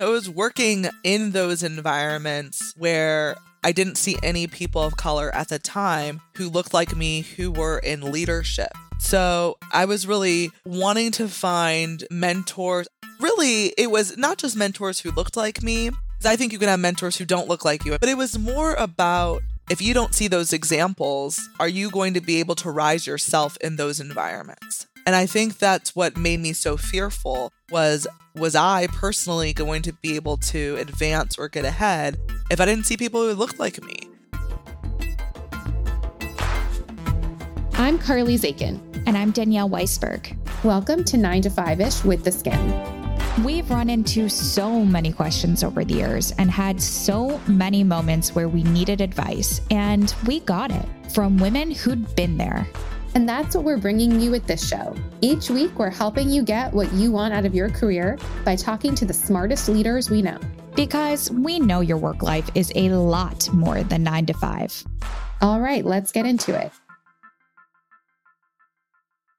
I was working in those environments where I didn't see any people of color at the time who looked like me who were in leadership. So I was really wanting to find mentors. Really, it was not just mentors who looked like me. I think you can have mentors who don't look like you, but it was more about if you don't see those examples, are you going to be able to rise yourself in those environments? And I think that's what made me so fearful was was I personally going to be able to advance or get ahead if I didn't see people who looked like me? I'm Carly Zakin. And I'm Danielle Weisberg. Welcome to 9 to 5 ish with the Skimm. We've run into so many questions over the years and had so many moments where we needed advice, and we got it from women who'd been there. And that's what we're bringing you with this show. Each week, we're helping you get what you want out of your career by talking to the smartest leaders we know. Because we know your work life is a lot more than nine to five. All right, let's get into it.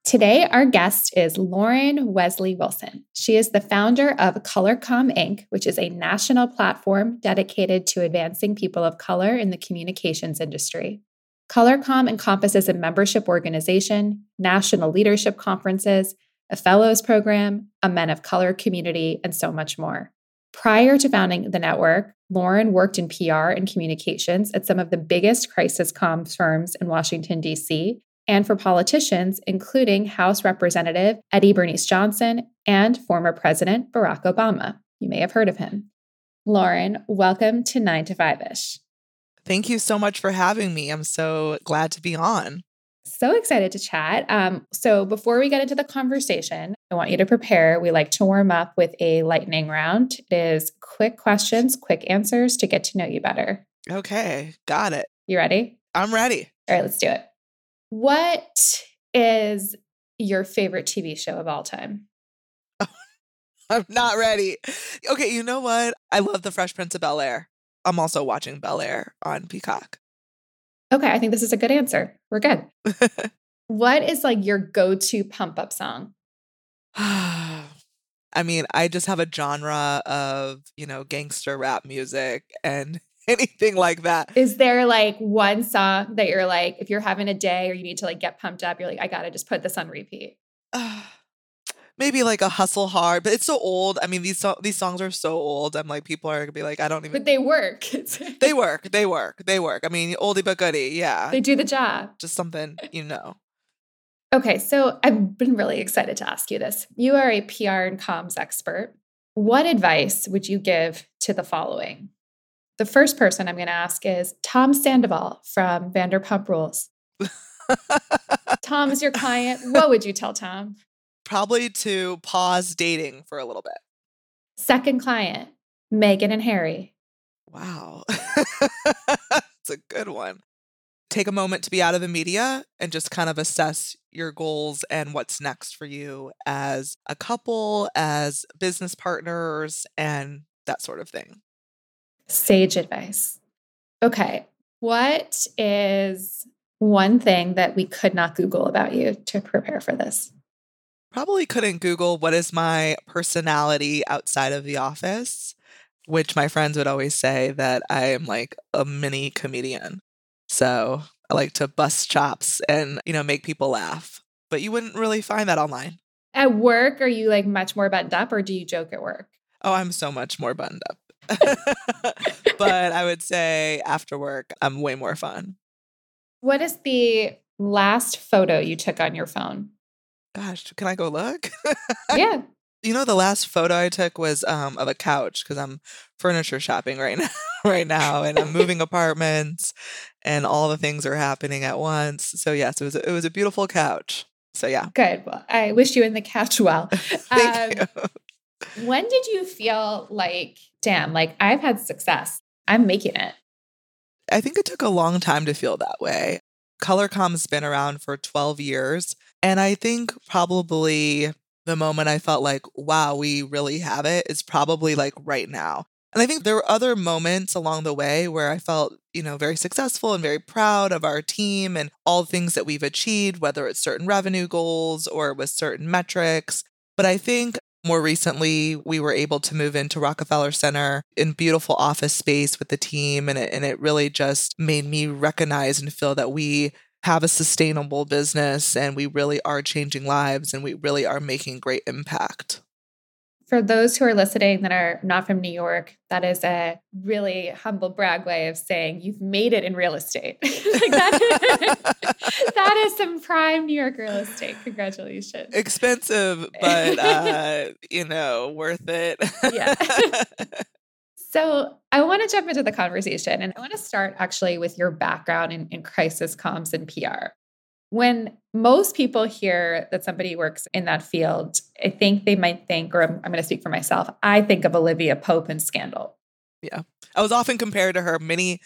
Today, our guest is Lauren Wesley Wilson. She is the founder of ColorComm Inc., which is a national platform dedicated to advancing people of color in the communications industry. ColorComm encompasses a membership organization, national leadership conferences, a fellows program, a men of color community, and so much more. Prior to founding the network, Lauren worked in PR and communications at some of the biggest crisis comms firms in Washington, D.C., and for politicians, including House Representative Eddie Bernice Johnson and former President Barack Obama. You may have heard of him. Lauren, welcome to 9 to 5 ish. Thank you so much for having me. I'm so glad to be on. So excited to chat. Um, so, before we get into the conversation, I want you to prepare. We like to warm up with a lightning round. It is quick questions, quick answers to get to know you better. Okay, got it. You ready? I'm ready. All right, let's do it. What is your favorite TV show of all time? I'm not ready. Okay, you know what? I love The Fresh Prince of Bel Air. I'm also watching Bel Air on Peacock. Okay, I think this is a good answer. We're good. what is like your go to pump up song? I mean, I just have a genre of, you know, gangster rap music and anything like that. Is there like one song that you're like, if you're having a day or you need to like get pumped up, you're like, I gotta just put this on repeat? Maybe like a hustle hard, but it's so old. I mean, these so- these songs are so old. I'm like, people are gonna be like, I don't even. But they work. they work. They work. They work. I mean, oldie but goodie. Yeah. They do the job. Just something you know. Okay, so I've been really excited to ask you this. You are a PR and comms expert. What advice would you give to the following? The first person I'm going to ask is Tom Sandoval from Vanderpump Rules. Tom is your client. What would you tell Tom? Probably to pause dating for a little bit. Second client, Meghan and Harry. Wow. It's a good one. Take a moment to be out of the media and just kind of assess your goals and what's next for you as a couple, as business partners, and that sort of thing. Sage advice. Okay. What is one thing that we could not Google about you to prepare for this? Probably couldn't Google what is my personality outside of the office, which my friends would always say that I am like a mini comedian. So I like to bust chops and, you know, make people laugh. But you wouldn't really find that online. At work, are you like much more buttoned up or do you joke at work? Oh, I'm so much more buttoned up. but I would say after work, I'm way more fun. What is the last photo you took on your phone? Gosh, can I go look? yeah. You know, the last photo I took was um, of a couch because I'm furniture shopping right now, right now, and I'm moving apartments, and all the things are happening at once. So yes, it was it was a beautiful couch. So yeah, good. Well, I wish you and the couch well. Thank um, you. When did you feel like damn, like I've had success. I'm making it. I think it took a long time to feel that way. ColorComm's been around for 12 years. And I think probably the moment I felt like, wow, we really have it is probably like right now. And I think there were other moments along the way where I felt, you know, very successful and very proud of our team and all things that we've achieved, whether it's certain revenue goals or with certain metrics. But I think More recently, we were able to move into Rockefeller Center in beautiful office space with the team. And it, and it really just made me recognize and feel that we have a sustainable business and we really are changing lives and we really are making great impact. For those who are listening that are not from New York, that is a really humble brag way of saying you've made it in real estate. like that, that is some prime New York real estate. Congratulations. Expensive, but uh, you know, worth it. yeah. So I want to jump into the conversation and I want to start actually with your background in, in crisis comms and PR. When most people hear that somebody works in that field, I think they might think, or I'm, I'm going to speak for myself, I think of Olivia Pope and Scandal. Yeah. I was often compared to her many,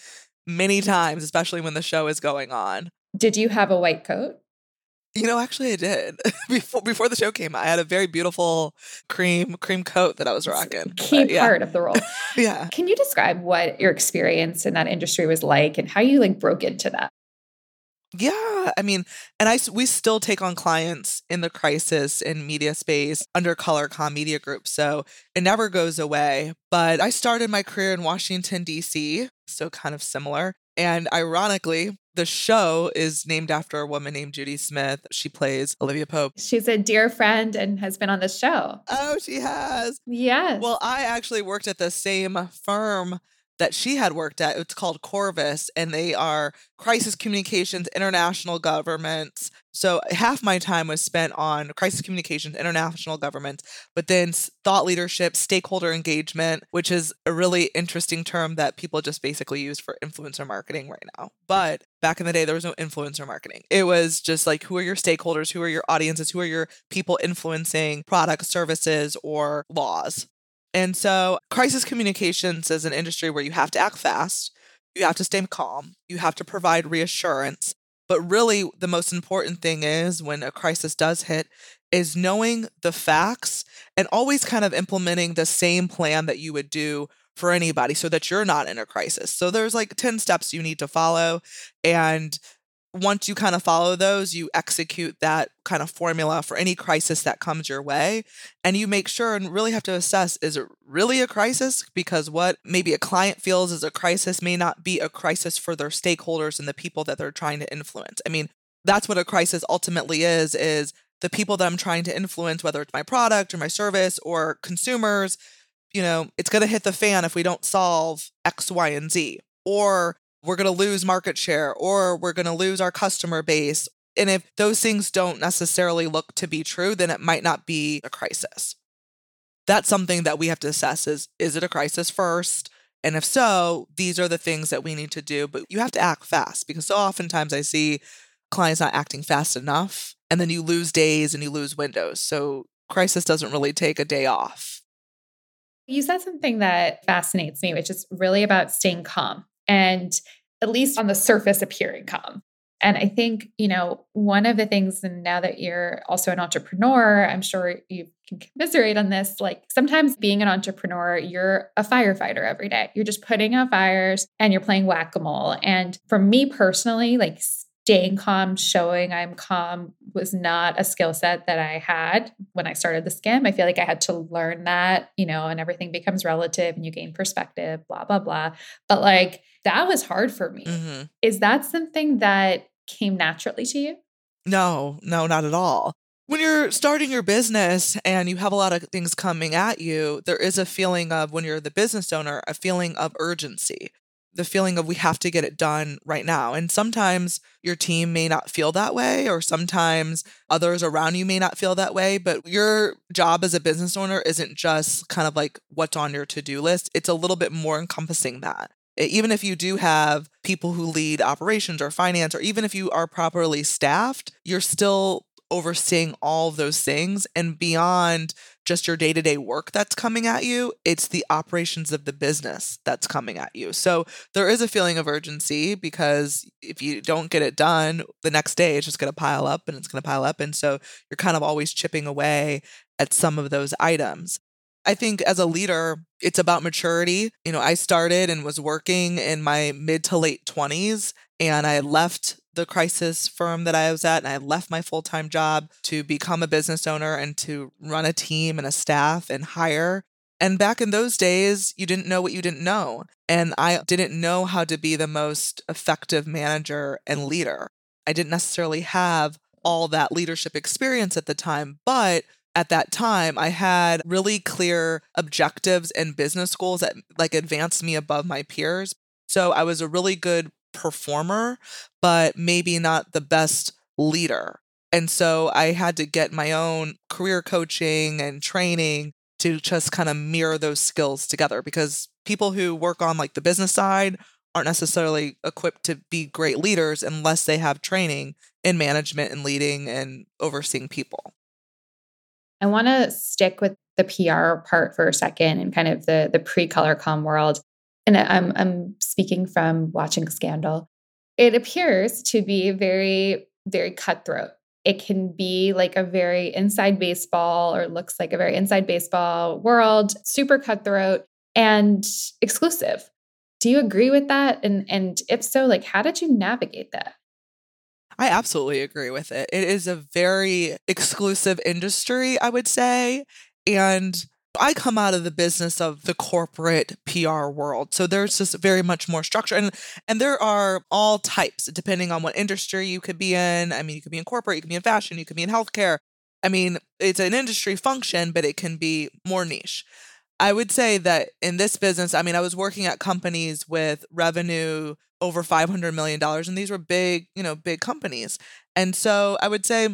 many mm-hmm. times, especially when the show is going on. Did you have a white coat? You know, actually, I did before before the show came. I had a very beautiful cream cream coat that I was rocking. Key but, yeah. part of the role. yeah. Can you describe what your experience in that industry was like and how you like broke into that? Yeah, I mean, and I we still take on clients in the crisis in media space under ColorComm Media Group, so it never goes away. But I started my career in Washington D.C., so kind of similar. And ironically, the show is named after a woman named Judy Smith. She plays Olivia Pope. She's a dear friend and has been on the show. Oh, she has. Yes. Well, I actually worked at the same firm that she had worked at. It's called Corvus, and they are crisis communications, international governments. So half my time was spent on crisis communications, international governments, but then thought leadership, stakeholder engagement, which is a really interesting term that people just basically use for influencer marketing right now. But back in the day, there was no influencer marketing. It was just like who are your stakeholders, who are your audiences, who are your people influencing products, services, or laws. And so, crisis communications is an industry where you have to act fast, you have to stay calm, you have to provide reassurance. But really, the most important thing is when a crisis does hit, is knowing the facts and always kind of implementing the same plan that you would do for anybody so that you're not in a crisis. So there's like 10 steps you need to follow. And once you kind of follow those, you execute that kind of formula for any crisis that comes your way. And you make sure and really have to assess is it really a crisis? Because what maybe a client feels is a crisis may not be a crisis for their stakeholders and the people that they're trying to influence. I mean, that's what a crisis ultimately is, is the people that I'm trying to influence, whether it's my product or my service or consumers, you know, it's going to hit the fan if we don't solve X, Y, and Z. Or we're going to lose market share or we're going to lose our customer base. And if those things don't necessarily look to be true, then it might not be a crisis. That's something that we have to assess is is it a crisis first? And if so, these are the things that we need to do, but you have to act fast because so oftentimes I see clients not acting fast enough and then you lose days and you lose windows. So crisis doesn't really take a day off. You said something that fascinates me, which is really about staying calm and at least on the surface appearing calm. And I think, you know, one of the things, and now that you're also an entrepreneur, I'm sure you can commiserate on this. Like sometimes being an entrepreneur, you're a firefighter every day. You're just putting out fires and you're playing whack a mole. And for me personally, like staying calm, showing I'm calm was not a skill set that I had when I started the Skimm. I feel like I had to learn that, you know, and everything becomes relative and you gain perspective, blah, blah, blah. But like that was hard for me. Mm-hmm. Is that something that came naturally to you? No, no, not at all. When you're starting your business and you have a lot of things coming at you, there is a feeling of, when you're the business owner, a feeling of urgency the feeling of we have to get it done right now. And sometimes your team may not feel that way, or sometimes others around you may not feel that way. But your job as a business owner isn't just kind of like what's on your to do list, it's a little bit more encompassing that. Even if you do have people who lead operations or finance, or even if you are properly staffed, you're still overseeing all those things and beyond just your day to day work that's coming at you, it's the operations of the business that's coming at you. So there is a feeling of urgency because if you don't get it done, the next day it's just going to pile up and it's going to pile up. And so you're kind of always chipping away at some of those items. I think as a leader, it's about maturity. You know, I started and was working in my mid to late 20s and I left the crisis firm that I was at and I left my full time job to become a business owner and to run a team and a staff and hire. And back in those days, you didn't know what you didn't know. And I didn't know how to be the most effective manager and leader. I didn't necessarily have all that leadership experience at the time, but at that time I had really clear objectives and business goals that like advanced me above my peers. So I was a really good performer, but maybe not the best leader. And so I had to get my own career coaching and training to just kind of mirror those skills together because people who work on like the business side aren't necessarily equipped to be great leaders unless they have training in management and leading and overseeing people. I want to stick with the PR part for a second and kind of the the pre-ColorComm world. And I'm I'm speaking from watching Scandal. It appears to be very very cutthroat. It can be like a very inside baseball or looks like a very inside baseball world, super cutthroat and exclusive. Do you agree with that? And and if so, like how did you navigate that? I absolutely agree with it. It is a very exclusive industry, I would say. And I come out of the business of the corporate PR world. So there's just very much more structure and and there are all types depending on what industry you could be in. I mean, you could be in corporate, you could be in fashion, you could be in healthcare. I mean, it's an industry function, but it can be more niche. I would say that in this business, I mean, I was working at companies with revenue over $500 million, and these were big, you know, big companies. And so I would say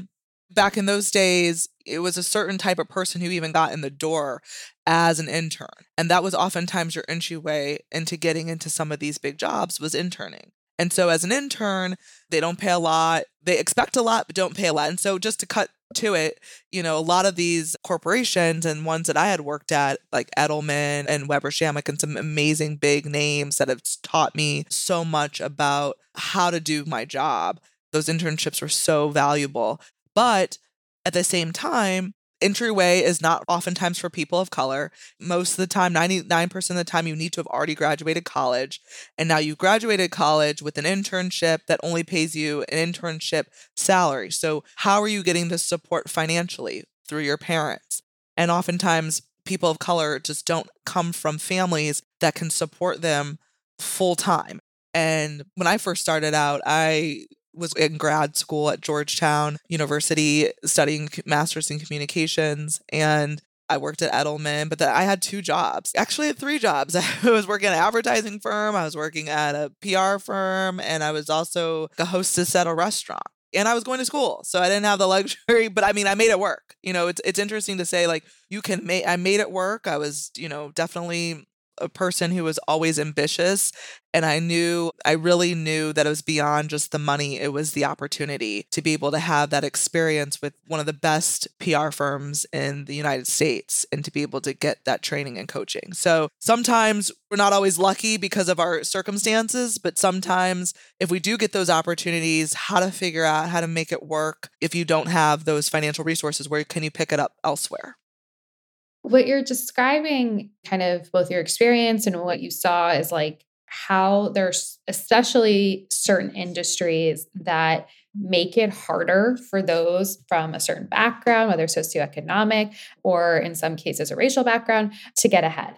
back in those days, it was a certain type of person who even got in the door as an intern. And that was oftentimes your entryway into getting into some of these big jobs was interning. And so as an intern, they don't pay a lot. They expect a lot, but don't pay a lot. And so just to cut to it, you know, a lot of these corporations and ones that I had worked at, like Edelman and Weber Shandwick, and some amazing big names that have taught me so much about how to do my job. Those internships were so valuable. But at the same time, entryway is not oftentimes for people of color. Most of the time, 99% of the time, you need to have already graduated college. And now you've graduated college with an internship that only pays you an internship salary. So, how are you getting the support financially? Through your parents. And oftentimes, people of color just don't come from families that can support them full time. And when I first started out, I was in grad school at Georgetown University studying masters in communications and I worked at Edelman, but I had two jobs. Actually, had three jobs. I was working at an advertising firm, I was working at a PR firm, and I was also a hostess at a restaurant. And I was going to school, so I didn't have the luxury. But I mean, I made it work. You know, it's it's interesting to say like you can make. I made it work. I was, you know, definitely a person who was always ambitious. And I knew, I really knew that it was beyond just the money. It was the opportunity to be able to have that experience with one of the best PR firms in the United States and to be able to get that training and coaching. So sometimes we're not always lucky because of our circumstances, but sometimes if we do get those opportunities, how to figure out how to make it work if you don't have those financial resources, where can you pick it up elsewhere? What you're describing, kind of both your experience and what you saw, is like how there's especially certain industries that make it harder for those from a certain background, whether socioeconomic or in some cases a racial background, to get ahead.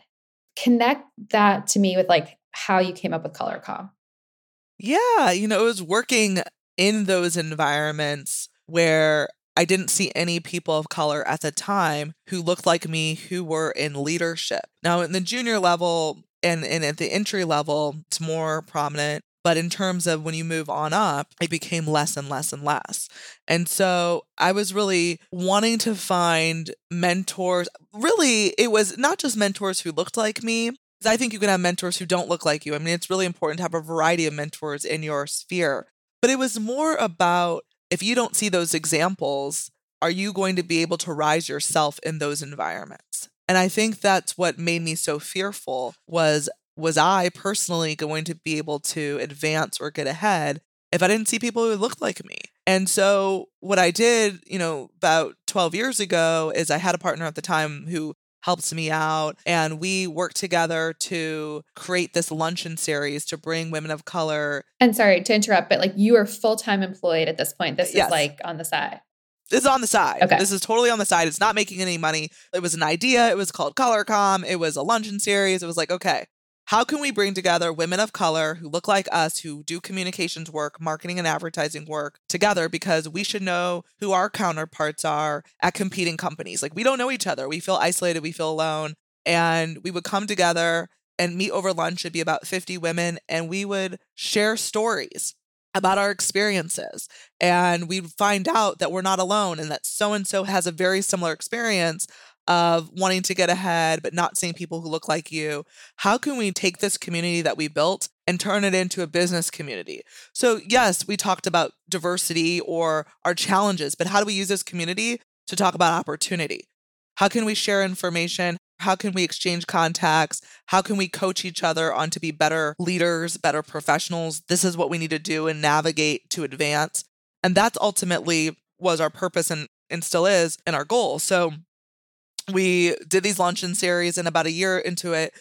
Connect that to me with like how you came up with Color ColorComm. Yeah, you know, it was working in those environments where I didn't see any people of color at the time who looked like me who were in leadership. Now, in the junior level and, and at the entry level, it's more prominent. But in terms of when you move on up, it became less and less and less. And so I was really wanting to find mentors. Really, it was not just mentors who looked like me. I think you can have mentors who don't look like you. I mean, it's really important to have a variety of mentors in your sphere. But it was more about if you don't see those examples, are you going to be able to rise yourself in those environments? And I think that's what made me so fearful was was I personally going to be able to advance or get ahead if I didn't see people who looked like me? And so what I did, you know, about 12 years ago is I had a partner at the time who helps me out. And we work together to create this luncheon series to bring women of color. And sorry to interrupt, but like you are full time employed at this point. This Yes. is like on the side. This is on the side. Okay. This is totally on the side. It's not making any money. It was an idea. It was called ColorComm. It was a luncheon series. It was like, okay, how can we bring together women of color who look like us, who do communications work, marketing and advertising work together? Because we should know who our counterparts are at competing companies. Like, we don't know each other. We feel isolated. We feel alone. And we would come together and meet over lunch. It'd be about 50 women, and we would share stories about our experiences and we'd find out that we're not alone and that so and so has a very similar experience of wanting to get ahead but not seeing people who look like you how can we take this community that we built and turn it into a business community? So yes we talked about diversity or our challenges but how do we use this community to talk about opportunity? How can we share information? How can we exchange contacts? How can we coach each other on to be better leaders better professionals? This is what we need to do and navigate to advance. And that's ultimately was our purpose and and still is and our goal. So we did these luncheon series and about a year into it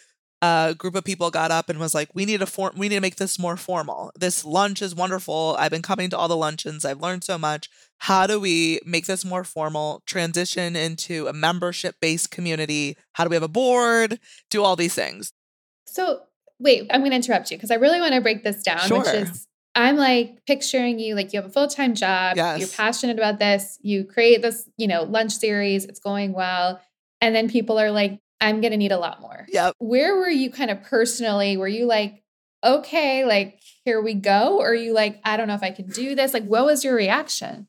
a group of people got up and was like we need to form we need to make this more formal. This lunch is wonderful. I've been coming to all the luncheons. I've learned so much. How do we make this more formal? Transition into a membership based community. How do we have a board? Do all these things. So wait, I'm going to interrupt you because I really want to break this down, which is I'm like picturing you like you have a full time job, Yes. you're passionate about this, you create this, you know, lunch series, it's going well, and then people are like, I'm going to need a lot more. yep Where were you kind of personally? Were you like, okay, like here we go, or are you like, I don't know if I can do this? Like, what was your reaction?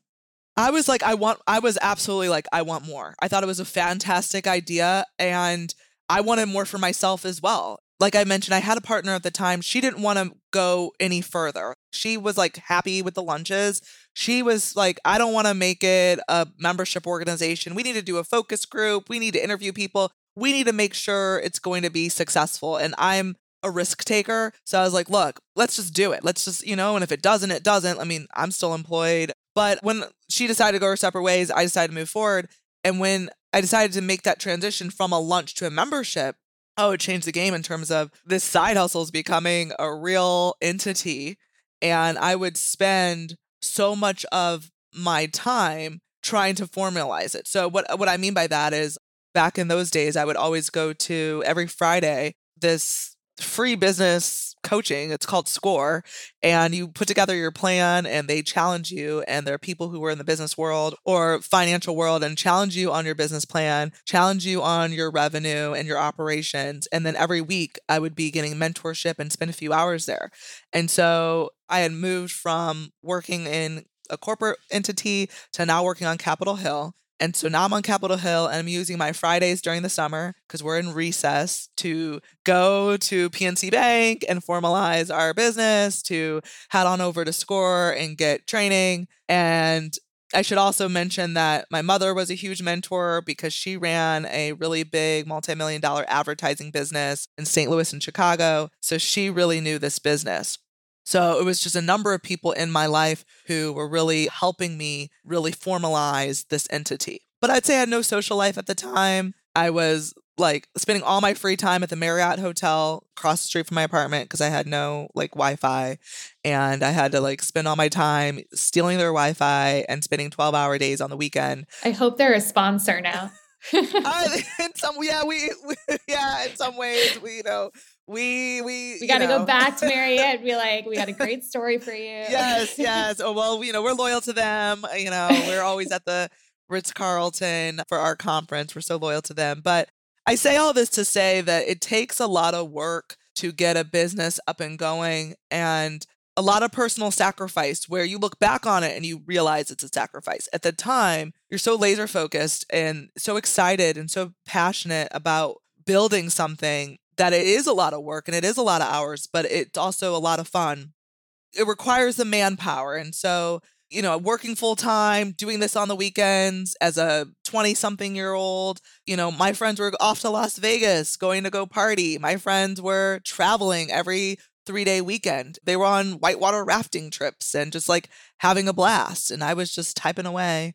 I was like, I want, I was absolutely like, I want more. I thought it was a fantastic idea and I wanted more for myself as well. Like I mentioned, I had a partner at the time. She didn't want to go any further. She was like happy with the lunches. She was like, I don't want to make it a membership organization. We need to do a focus group. We need to interview people. We need to make sure it's going to be successful. And I'm a risk taker. So I was like, look, let's just do it. Let's just, you know, and if it doesn't, it doesn't. I mean, I'm still employed. But when she decided to go her separate ways, I decided to move forward. And when I decided to make that transition from a lunch to a membership, oh, it changed the game in terms of this side hustle is becoming a real entity. And I would spend so much of my time trying to formalize it. So what what I mean by that is back in those days, I would always go to every Friday this free business coaching. It's called Score. And you put together your plan and they challenge you. And there are people who are in the business world or financial world and challenge you on your business plan, challenge you on your revenue and your operations. And then every week I would be getting mentorship and spend a few hours there. And so I had moved from working in a corporate entity to now working on Capitol Hill. And so now I'm on Capitol Hill and I'm using my Fridays during the summer because we're in recess to go to PNC Bank and formalize our business, to head on over to SCORE and get training. And I should also mention that my mother was a huge mentor because she ran a really big multi million dollar advertising business in St. Louis and Chicago. So she really knew this business. So it was just a number of people in my life who were really helping me really formalize this entity. But I'd say I had no social life at the time. I was like spending all my free time at the Marriott Hotel across the street from my apartment because I had no like Wi Fi. And I had to like spend all my time stealing their Wi Fi and spending 12 hour days on the weekend. I hope they're a sponsor now. Uh, in some, yeah, we, we, yeah, in some ways, we, you know, we, we, we got to you know. go back to Marriott and be like, we got a great story for you. yes, yes. Oh well, you know, we're loyal to them. You know, we're always at the Ritz Carlton for our conference. We're so loyal to them. But I say all this to say that it takes a lot of work to get a business up and going and a lot of personal sacrifice where you look back on it and you realize it's a sacrifice. At the time, you're so laser focused and so excited and so passionate about building something that it is a lot of work and it is a lot of hours, but it's also a lot of fun. It requires the manpower. And so, you know, working full time, doing this on the weekends as a 20 something year old, you know, my friends were off to Las Vegas going to go party. My friends were traveling every three day weekend. They were on whitewater rafting trips and just like having a blast. And I was just typing away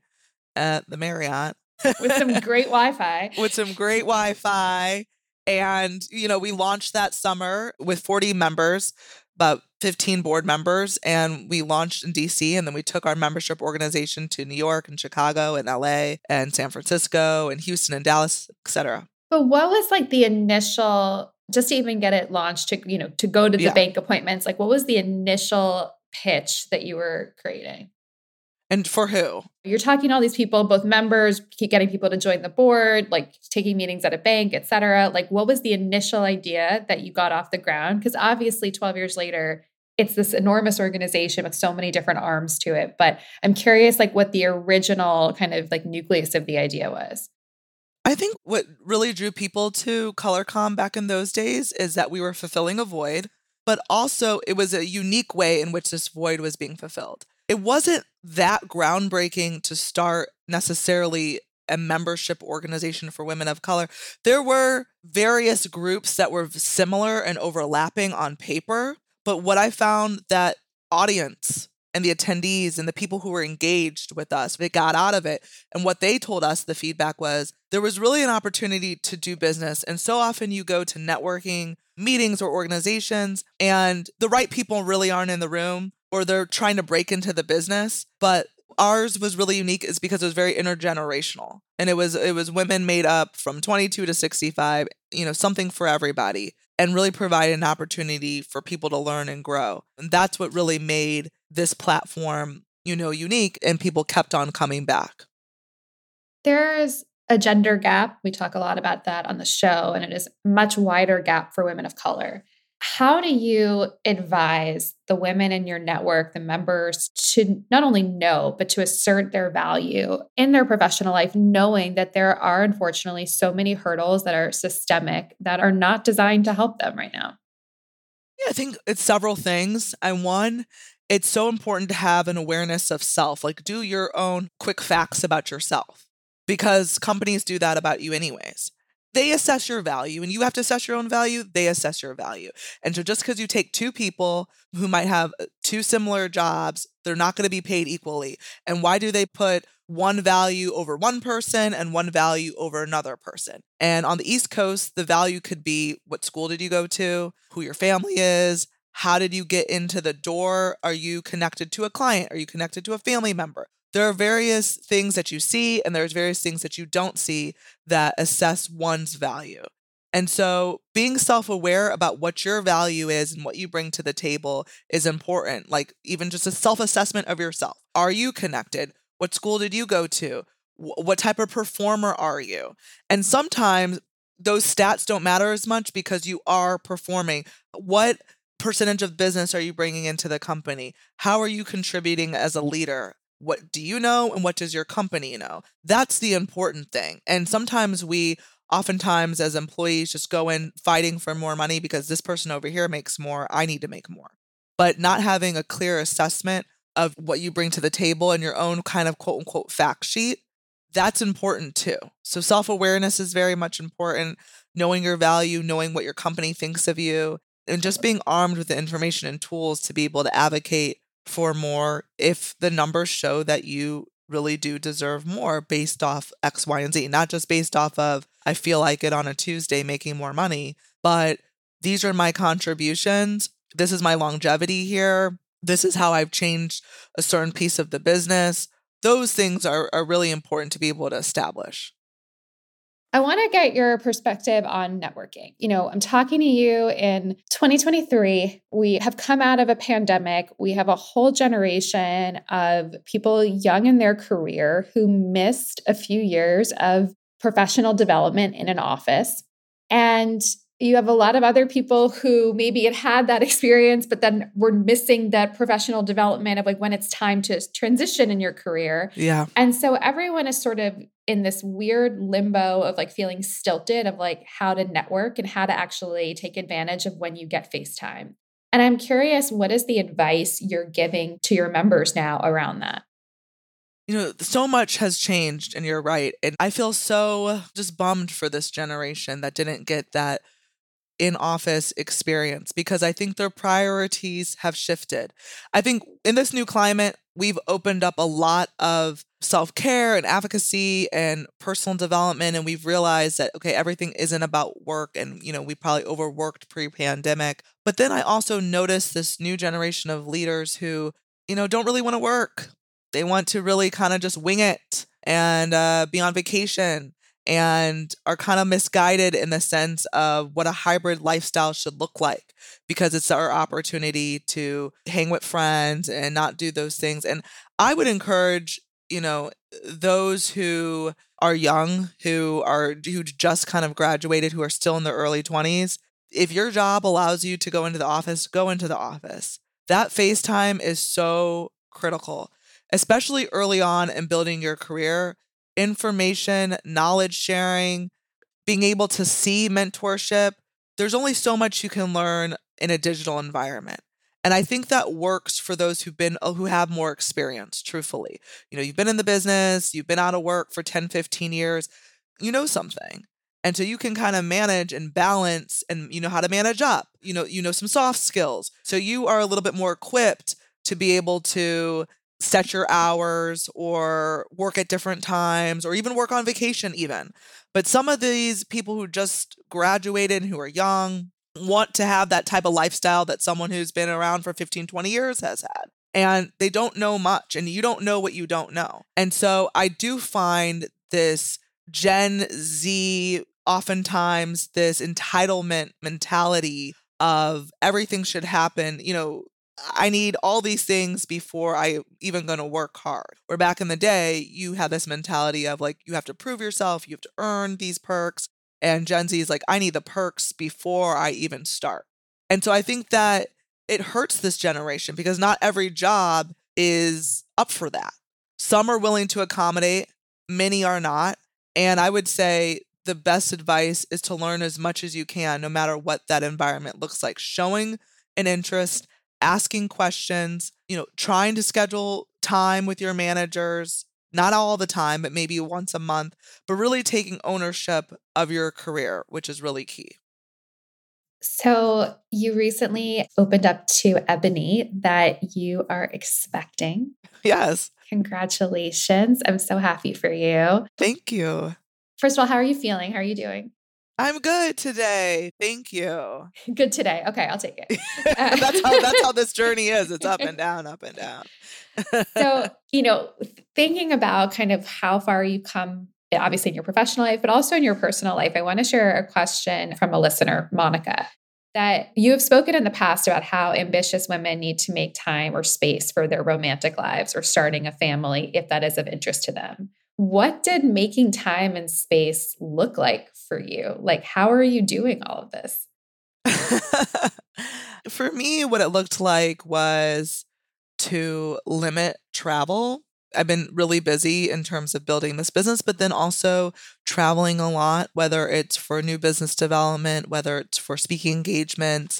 at the Marriott with some great Wi-Fi. with some great Wi-Fi. And, you know, we launched that summer with 40 members, about 15 board members, and we launched in DC. And then we took our membership organization to New York and Chicago and LA and San Francisco and Houston and Dallas, et cetera. But what was like the initial, just to even get it launched to, you know, to go to the Yeah. bank appointments, like what was the initial pitch that you were creating? And for who? You're talking to all these people, both members, keep getting people to join the board, like taking meetings at a bank, et cetera. Like, what was the initial idea that you got off the ground? Because obviously, 12 years later, it's this enormous organization with so many different arms to it. But I'm curious, like, what the original kind of like nucleus of the idea was. I think what really drew people to ColorComm back in those days is that we were fulfilling a void, but also it was a unique way in which this void was being fulfilled. It wasn't that groundbreaking to start necessarily a membership organization for women of color. There were various groups that were similar and overlapping on paper, but what I found that audience and the attendees and the people who were engaged with us, they got out of it. And what they told us, the feedback was there was really an opportunity to do business. And so often you go to networking meetings or organizations, and the right people really aren't in the room or they're trying to break into the business. But ours was really unique is because it was very intergenerational and it was it was women made up from 22 to 65 you know something for everybody and really provide an opportunity for people to learn and grow and that's what really made this platform you know unique and people kept on coming back There's a gender gap. We talk a lot about that on the show, and it is a much wider gap for women of color. How do you advise the women in your network, the members, to not only know, but to assert their value in their professional life, knowing that there are unfortunately so many hurdles that are systemic that are not designed to help them right now? Yeah, I think it's several things. And one, it's so important to have an awareness of self. Like, do your own quick facts about yourself because companies do that about you, anyways. They assess your value and you have to assess your own value. They assess your value. And so, just because you take two people who might have uh, two similar jobs, they're not going to be paid equally. And why do they put one value over one person and one value over another person? And on the East Coast, the value could be what school did you go to, who your family is, how did you get into the door? Are you connected to a client? Are you connected to a family member? There are various things that you see, and there's various things that you don't see that assess one's value. And so being self aware about what your value is and what you bring to the table is important. Like, even just a self assessment of yourself. Are you connected? What school did you go to? What type of performer are you? And sometimes those stats don't matter as much because you are performing. What percentage of business are you bringing into the company? How are you contributing as a leader? What do you know and what does your company know? That's the important thing. And sometimes we oftentimes as employees just go in fighting for more money because this person over here makes more, I need to make more. But not having a clear assessment of what you bring to the table and your own kind of quote unquote fact sheet, that's important too. So self awareness is very much important. Knowing your value, knowing what your company thinks of you, and just being armed with the information and tools to be able to advocate for more if the numbers show that you really do deserve more based off X, Y, and Z, not just based off of, I feel like it on a Tuesday making more money, but these are my contributions. This is my longevity here. This is how I've changed a certain piece of the business. Those things are, are really important to be able to establish. I want to get your perspective on networking. You know, I'm talking to you in 2023. We have come out of a pandemic. We have a whole generation of people young in their career who missed a few years of professional development in an office. And you have a lot of other people who maybe had had that experience, but then were missing that professional development of like when it's time to transition in your career. Yeah. And so everyone is sort of in this weird limbo of like feeling stilted of like how to network and how to actually take advantage of when you get FaceTime. And I'm curious, what is the advice you're giving to your members now around that? You know, so much has changed, and you're right. And I feel so just bummed for this generation that didn't get that in office experience because I think their priorities have shifted. I think in this new climate, we've opened up a lot of self care and advocacy and personal development. And we've realized that, okay, everything isn't about work. And, you know, we probably overworked pre pandemic. But then I also noticed this new generation of leaders who, you know, don't really want to work. They want to really kind of just wing it and uh, be on vacation and are kind of misguided in the sense of what a hybrid lifestyle should look like because it's our opportunity to hang with friends and not do those things. And I would encourage, you know, those who are young, who are who just kind of graduated, who are still in their early 20s, if your job allows you to go into the office, go into the office. That FaceTime is so critical, especially early on in building your career information, knowledge sharing, being able to see mentorship. There's only so much you can learn in a digital environment. And I think that works for those who've been who have more experience, truthfully. You know, you've been in the business, you've been out of work for 10, 15 years, you know something. And so you can kind of manage and balance and you know how to manage up. You know, you know some soft skills. So you are a little bit more equipped to be able to set your hours or work at different times or even work on vacation even. But some of these people who just graduated who are young want to have that type of lifestyle that someone who's been around for 15 20 years has had. And they don't know much and you don't know what you don't know. And so i do find this gen z oftentimes this entitlement mentality of everything should happen you know I need all these things before I even going to work hard. Where back in the day, you had this mentality of like, you have to prove yourself, you have to earn these perks. And Gen Z is like, I need the perks before I even start. And so I think that it hurts this generation because not every job is up for that. Some are willing to accommodate, many are not. And I would say the best advice is to learn as much as you can, no matter what that environment looks like. Showing an interest asking questions, you know, trying to schedule time with your managers, not all the time, but maybe once a month, but really taking ownership of your career, which is really key. So, you recently opened up to Ebony that you are expecting. Yes. Congratulations. I'm so happy for you. Thank you. First of all, how are you feeling? How are you doing? I'm good today. Thank you. Good today. Okay, I'll take it. Uh, that's how that's how this journey is. It's up and down, up and down. so, you know, thinking about kind of how far you come eh, obviously in your professional life, but also in your personal life, I want to share a question from a listener, Monica, that you have spoken in the past about how ambitious women need to make time or space for their romantic lives or starting a family if that is of interest to them. What did making time and space look like for you? Like, how are you doing all of this? for me, what it looked like was to limit travel. I've been really busy in terms of building this business, but then also traveling a lot, whether it's for new business development, whether it's for speaking engagements,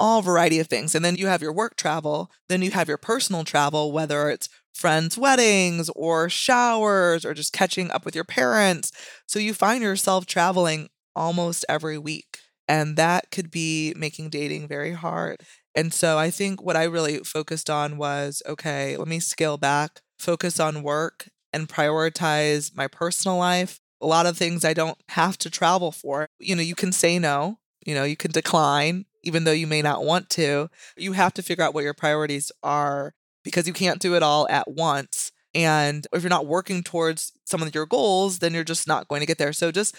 all variety of things. And then you have your work travel, then you have your personal travel, whether it's friends' weddings or showers or just catching up with your parents. So you find yourself traveling almost every week. And that could be making dating very hard. And so I think what I really focused on was okay, let me scale back, focus on work, and prioritize my personal life. A lot of things I don't have to travel for. You know, you can say no, you know, you can decline, even though you may not want to. You have to figure out what your priorities are because you can't do it all at once. And if you're not working towards some of your goals, then you're just not going to get there. So just,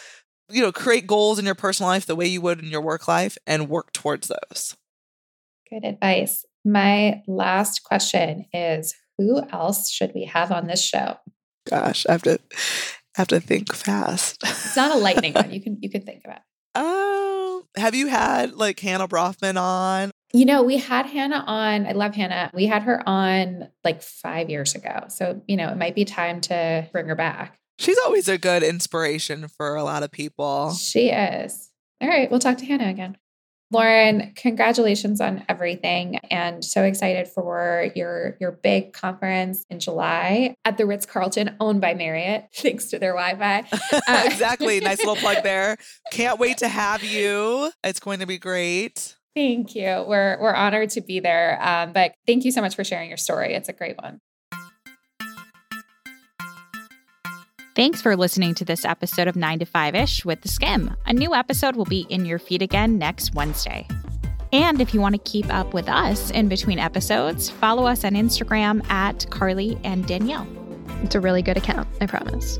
you know, create goals in your personal life the way you would in your work life and work towards those. Good advice. My last question is who else should we have on this show? Gosh, I have to have to think fast. It's not a lightning one. You can you can think about. Um, have you had like Hannah Bronfman on? You know, we had Hannah on. I love Hannah. We had her on like five years ago. So, you know, it might be time to bring her back. She's always a good inspiration for a lot of people. She is. All right. We'll talk to Hannah again. Lauren, congratulations on everything and so excited for your your big conference in July at the Ritz-Carlton owned by Marriott thanks to their Wi-Fi. Uh, exactly. nice little plug there. Can't wait to have you. It's going to be great. Thank you. We're we're honored to be there. Um, but thank you so much for sharing your story. It's a great one. Thanks for listening to this episode of 9 to 5 ish with The Skimm. A new episode will be in your feed again next Wednesday. And if you want to keep up with us in between episodes, follow us on Instagram at Carly and Danielle. It's a really good account, I promise.